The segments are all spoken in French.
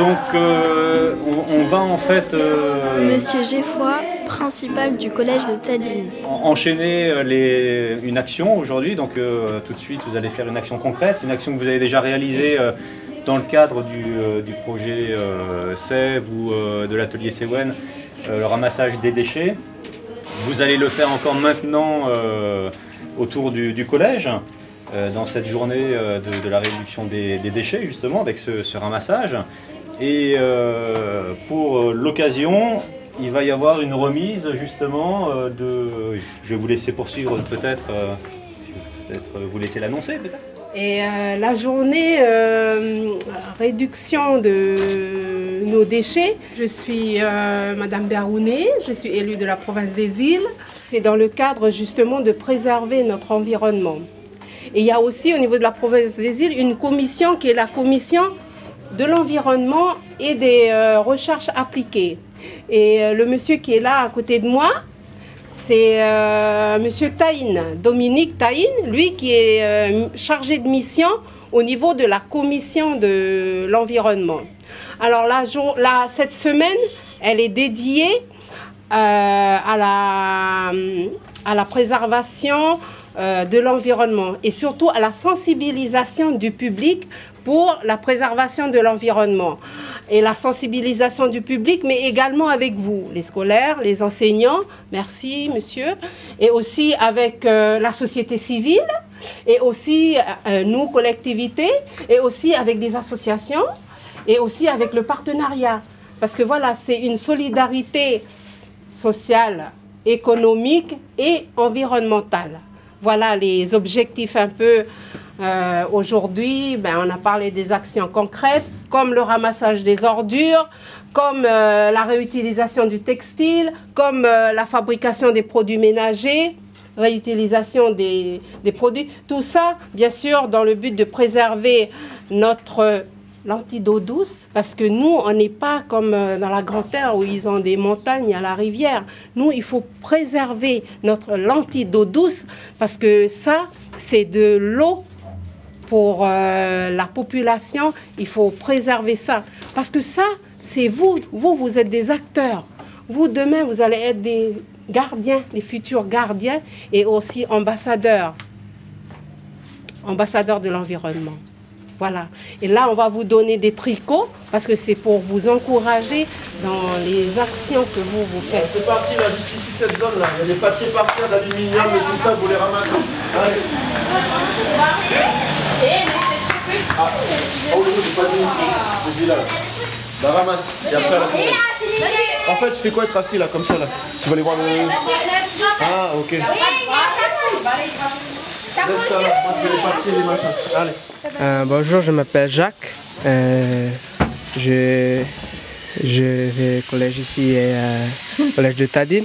Donc euh, on, va en fait... Euh, Monsieur Geffroy, principal du collège de Tadine. Enchaîner euh, les, une action aujourd'hui, donc tout de suite vous allez faire une action concrète, une action que vous avez déjà réalisée dans le cadre du, du projet SEV ou de l'atelier Sewen, le ramassage des déchets. Vous allez le faire encore maintenant autour du, collège, euh, dans cette journée euh, de, la réduction des, déchets, justement, avec ce, ramassage. Et euh, pour l'occasion, il va y avoir une remise, justement, de... Je vais vous laisser poursuivre peut-être, peut-être vous laisser l'annoncer, peut-être. Et la journée réduction de nos déchets, je suis Madame Berounet, je suis élue de la province des îles. C'est dans le cadre justement de préserver notre environnement. Et il y a aussi au niveau de la province des îles une commission qui est la commission de l'environnement et des euh, recherches appliquées. Et euh, le monsieur qui est là à côté de moi, c'est euh, monsieur Taïn, Dominique Taïn, lui qui est chargé de mission au niveau de la commission de l'environnement. Alors cette semaine, elle est dédiée euh, à, la, à la préservation euh, de l'environnement et surtout à la sensibilisation du public pour la préservation de l'environnement et la sensibilisation du public, mais également avec vous, les scolaires, les enseignants, merci monsieur, et aussi avec euh, la société civile, et aussi nous, collectivités, et aussi avec des associations, et aussi avec le partenariat. Parce que voilà, c'est une solidarité sociale, économique et environnementale. Voilà les objectifs un peu euh, aujourd'hui. Ben, on a parlé des actions concrètes comme le ramassage des ordures, comme euh, la réutilisation du textile, comme euh, la fabrication des produits ménagers réutilisation des, des, produits. Tout ça, bien sûr, dans le but de préserver notre l'antidote douce, parce que nous, on n'est pas comme euh, dans la Grande Terre où ils ont des montagnes à la rivière. Nous, il faut préserver notre l'antidote douce, parce que ça, c'est de l'eau pour euh, la population. Il faut préserver ça, parce que ça, c'est vous. Vous, vous êtes des acteurs. Vous, demain, vous allez être des gardiens, des futurs gardiens et aussi ambassadeurs, ambassadeurs de l'environnement. Voilà. Et là, on va vous donner des tricots parce que c'est pour vous encourager dans les actions que vous, vous faites. C'est parti, là, juste ici, cette zone-là. Il y a des papiers par terre d'aluminium et tout ça, vous les ramassez. Allez. Ah, oh, je n'ai pas dit ici. Je dis là. Bah, ramasse. Et après, la En fait, tu fais quoi être assis là, comme ça, là? Tu vas aller voir le. Ah, ok. Euh, bonjour, je m'appelle Jacques. Euh, je, je vais au collège ici, euh, au collège de Tadine.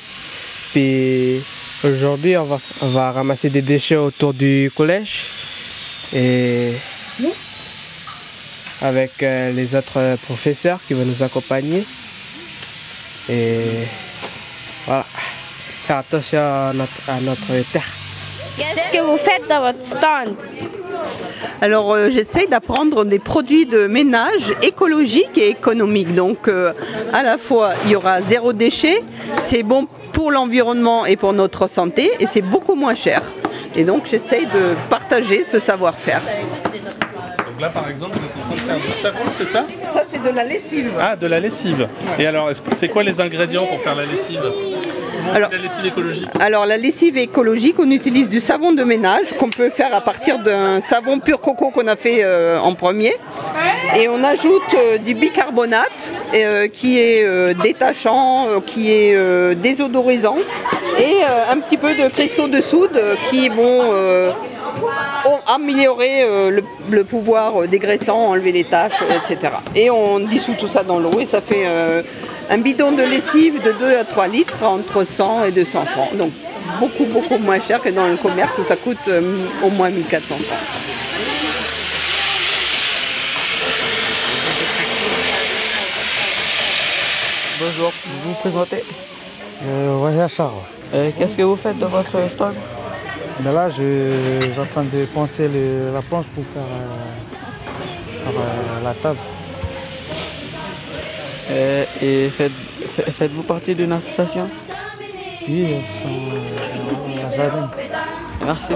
Puis aujourd'hui, on va, on va ramasser des déchets autour du collège. Et avec les autres professeurs qui vont nous accompagner. Et voilà, faire attention à notre terre. Qu'est-ce que vous faites dans votre stand alors euh, j'essaie d'apprendre des produits de ménage écologiques et économiques. Donc euh, à la fois il y aura zéro déchet, c'est bon pour l'environnement et pour notre santé et c'est beaucoup moins cher. Et donc j'essaie de partager ce savoir-faire. Donc là par exemple vous êtes en train de faire du savon, c'est ça? Ça c'est de la lessive. Ah de la lessive. Et alors c'est quoi les ingrédients pour faire la lessive? Alors, la lessive écologique Alors la lessive écologique, on utilise du savon de ménage qu'on peut faire à partir d'un savon pur coco qu'on a fait euh, en premier. Et on ajoute euh, du bicarbonate euh, qui est détachant, qui est désodorisant et un petit peu de cristaux de soude qui vont améliorer le, pouvoir dégraissant, enlever les taches, etc. Et on dissout tout ça dans l'eau et ça fait un bidon de lessive de 2 à 3 litres entre 100 et 200 francs. Donc beaucoup beaucoup moins cher que dans le commerce où ça coûte euh, au moins 1400 francs. Bonjour, vous vous présentez? Euh, Charles. Qu'est-ce que vous faites dans votre stock? Ben Là, je, suis en train de penser la planche pour faire, euh, euh, la table. Euh, et faites, faites, vous partie d'une association? Oui, euh, euh, je Merci.